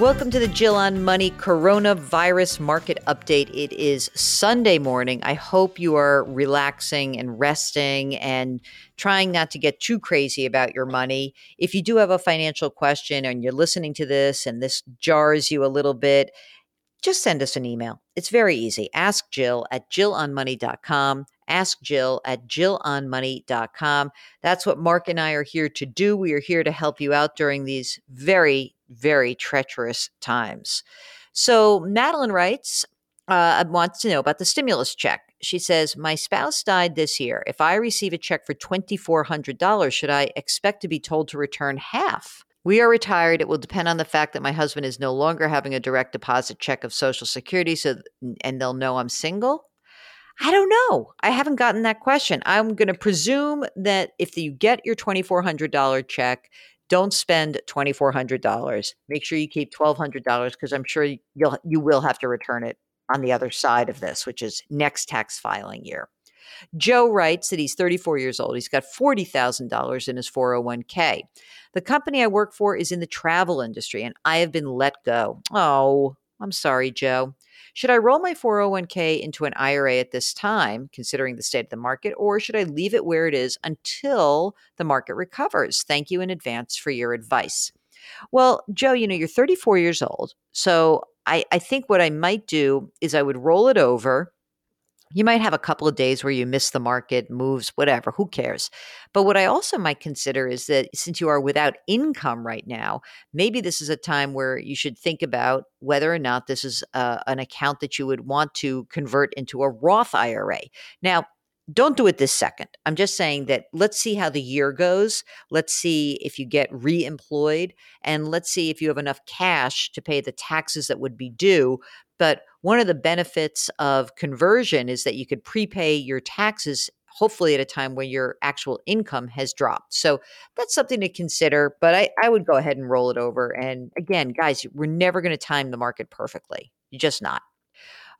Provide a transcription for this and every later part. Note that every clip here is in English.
Welcome to the Jill on Money Coronavirus Market Update. It is Sunday morning. I hope you are relaxing and resting and trying not to get too crazy about your money. If you do have a financial question and you're listening to this and this jars you a little bit, just send us an email. It's very easy. Ask Jill at jillonmoney.com. Ask Jill at jillonmoney.com. That's what Mark and I are here to do. We are here to help you out during these very, very treacherous times. So Madeline writes, uh, wants to know about the stimulus check. She says, My spouse died this year. If I receive a check for $2,400, should I expect to be told to return half? We are retired. It will depend on the fact that my husband is no longer having a direct deposit check of Social Security, so and they'll know I'm single. I don't know. I haven't gotten that question. I'm going to presume that if you get your $2,400 check, don't spend $2,400. Make sure you keep $1,200 because I'm sure you'll you will have to return it on the other side of this, which is next tax filing year. Joe writes that he's 34 years old. He's got $40,000 in his 401k. The company I work for is in the travel industry and I have been let go. Oh, I'm sorry, Joe. Should I roll my 401k into an IRA at this time, considering the state of the market, or should I leave it where it is until the market recovers? Thank you in advance for your advice. Well, Joe, you know, you're 34 years old. So I, I think what I might do is I would roll it over you might have a couple of days where you miss the market, moves, whatever, who cares? But what I also might consider is that since you are without income right now, maybe this is a time where you should think about whether or not this is uh, an account that you would want to convert into a Roth IRA. Now, don't do it this second. I'm just saying that let's see how the year goes. Let's see if you get reemployed and let's see if you have enough cash to pay the taxes that would be due but one of the benefits of conversion is that you could prepay your taxes hopefully at a time when your actual income has dropped. So that's something to consider. But I, I would go ahead and roll it over. And again, guys, we're never going to time the market perfectly. You're just not.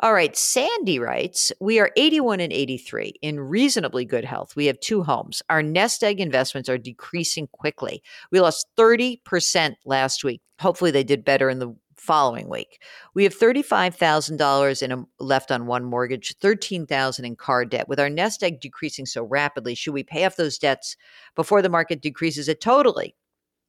All right, Sandy writes, We are 81 and 83 in reasonably good health. We have two homes. Our nest egg investments are decreasing quickly. We lost 30% last week. Hopefully, they did better in the following week. We have $35,000 in a, left on one mortgage, 13,000 in car debt. With our nest egg decreasing so rapidly, should we pay off those debts before the market decreases it totally?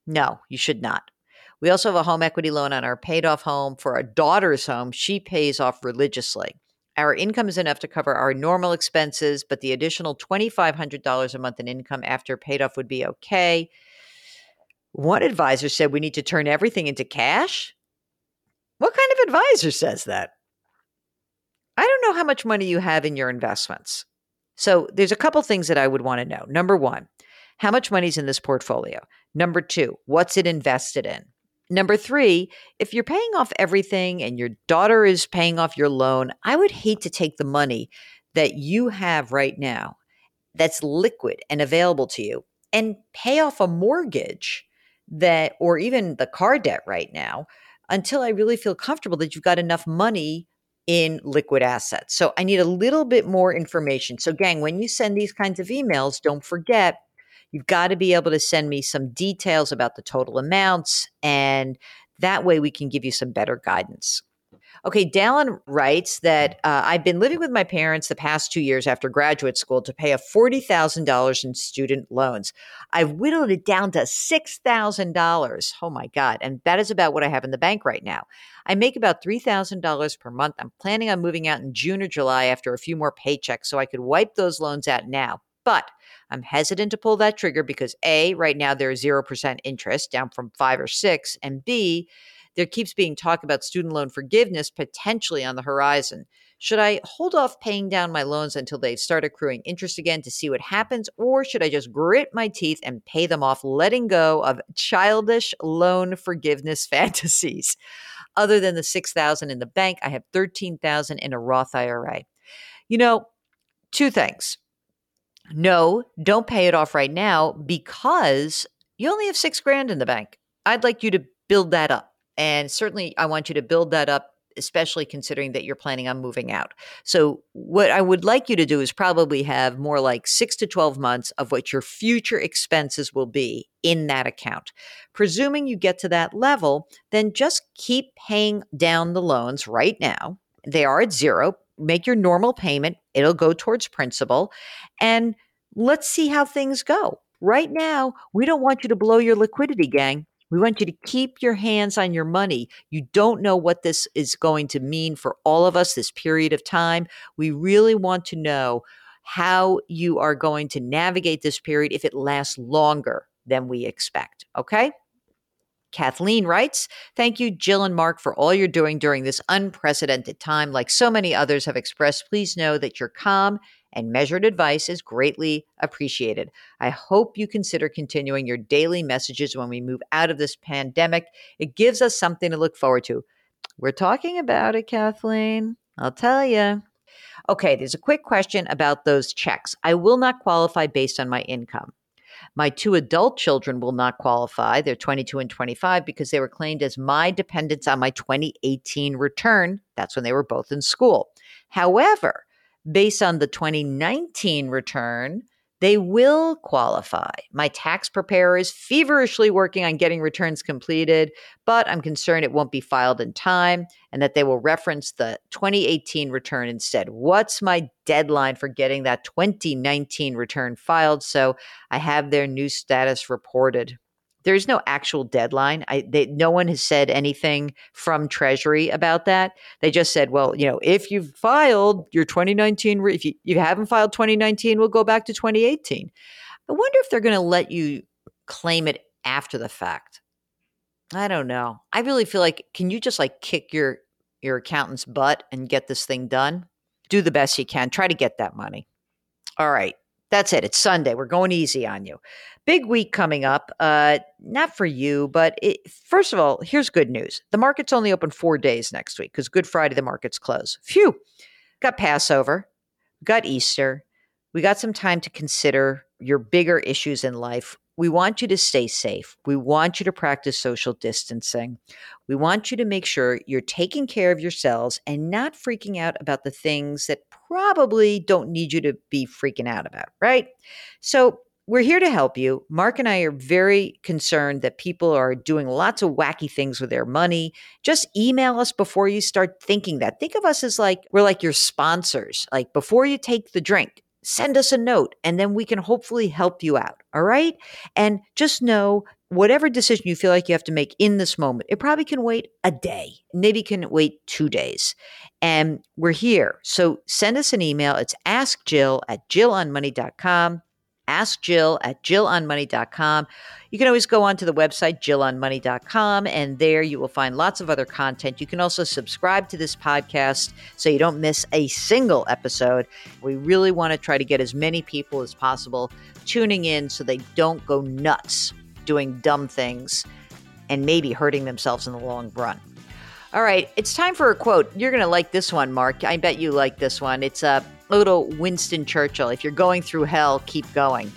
No, you should not. We also have a home equity loan on our paid off home. For our daughter's home, she pays off religiously. Our income is enough to cover our normal expenses, but the additional $2,500 a month in income after paid off would be okay. One advisor said we need to turn everything into cash. What kind of advisor says that? I don't know how much money you have in your investments. So there's a couple things that I would want to know. Number one, how much money's in this portfolio? Number two, what's it invested in? Number three, if you're paying off everything and your daughter is paying off your loan, I would hate to take the money that you have right now that's liquid and available to you and pay off a mortgage that, or even the car debt right now until I really feel comfortable that you've got enough money in liquid assets. So I need a little bit more information. So, gang, when you send these kinds of emails, don't forget you've got to be able to send me some details about the total amounts, and that way we can give you some better guidance. Okay, Dallin writes that uh, I've been living with my parents the past two years after graduate school to pay a $40,000 in student loans. I've whittled it down to $6,000. Oh my God. And that is about what I have in the bank right now. I make about $3,000 per month. I'm planning on moving out in June or July after a few more paychecks so I could wipe those loans out now. But I'm hesitant to pull that trigger because A, right now there's 0% interest down from five or six, and B, there keeps being talk about student loan forgiveness potentially on the horizon. Should I hold off paying down my loans until they start accruing interest again to see what happens, or should I just grit my teeth and pay them off, letting go of childish loan forgiveness fantasies? Other than the 6000 in the bank, I have 13000 in a Roth IRA. You know, two things. No, don't pay it off right now because you only have 6 grand in the bank. I'd like you to build that up. And certainly, I want you to build that up especially considering that you're planning on moving out. So, what I would like you to do is probably have more like six to 12 months of what your future expenses will be in that account. Presuming you get to that level, then just keep paying down the loans right now. They are at zero. Make your normal payment, it'll go towards principal. And let's see how things go. Right now, we don't want you to blow your liquidity, gang. We want you to keep your hands on your money. You don't know what this is going to mean for all of us this period of time. We really want to know how you are going to navigate this period if it lasts longer than we expect. Okay? Kathleen writes, Thank you, Jill and Mark, for all you're doing during this unprecedented time. Like so many others have expressed, please know that your calm and measured advice is greatly appreciated. I hope you consider continuing your daily messages when we move out of this pandemic. It gives us something to look forward to. We're talking about it, Kathleen. I'll tell you. Okay, there's a quick question about those checks. I will not qualify based on my income. My two adult children will not qualify. They're 22 and 25 because they were claimed as my dependents on my 2018 return. That's when they were both in school. However, based on the 2019 return, they will qualify. My tax preparer is feverishly working on getting returns completed, but I'm concerned it won't be filed in time and that they will reference the 2018 return instead. What's my deadline for getting that 2019 return filed so I have their new status reported? There's no actual deadline. I, they, no one has said anything from Treasury about that. They just said, well, you know, if you've filed your 2019, if you, you haven't filed 2019, we'll go back to 2018. I wonder if they're going to let you claim it after the fact. I don't know. I really feel like, can you just like kick your your accountant's butt and get this thing done? Do the best you can. Try to get that money. All right. That's it. It's Sunday. We're going easy on you. Big week coming up. Uh, not for you, but it, first of all, here's good news. The market's only open four days next week because Good Friday the markets close. Phew. Got Passover, got Easter. We got some time to consider your bigger issues in life. We want you to stay safe. We want you to practice social distancing. We want you to make sure you're taking care of yourselves and not freaking out about the things that probably don't need you to be freaking out about, right? So, we're here to help you. Mark and I are very concerned that people are doing lots of wacky things with their money. Just email us before you start thinking that. Think of us as like we're like your sponsors. Like before you take the drink, send us a note and then we can hopefully help you out. All right. And just know whatever decision you feel like you have to make in this moment, it probably can wait a day, maybe can wait two days. And we're here. So send us an email. It's askjill at jillonmoney.com ask Jill at jillonmoney.com. You can always go onto the website, jillonmoney.com, and there you will find lots of other content. You can also subscribe to this podcast so you don't miss a single episode. We really want to try to get as many people as possible tuning in so they don't go nuts doing dumb things and maybe hurting themselves in the long run. All right, it's time for a quote. You're going to like this one, Mark. I bet you like this one. It's a uh, little Winston Churchill. If you're going through hell, keep going.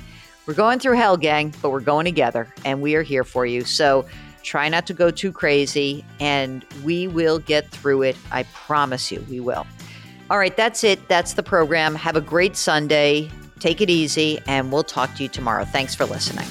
We're going through hell, gang, but we're going together and we are here for you. So try not to go too crazy and we will get through it. I promise you, we will. All right, that's it. That's the program. Have a great Sunday. Take it easy, and we'll talk to you tomorrow. Thanks for listening.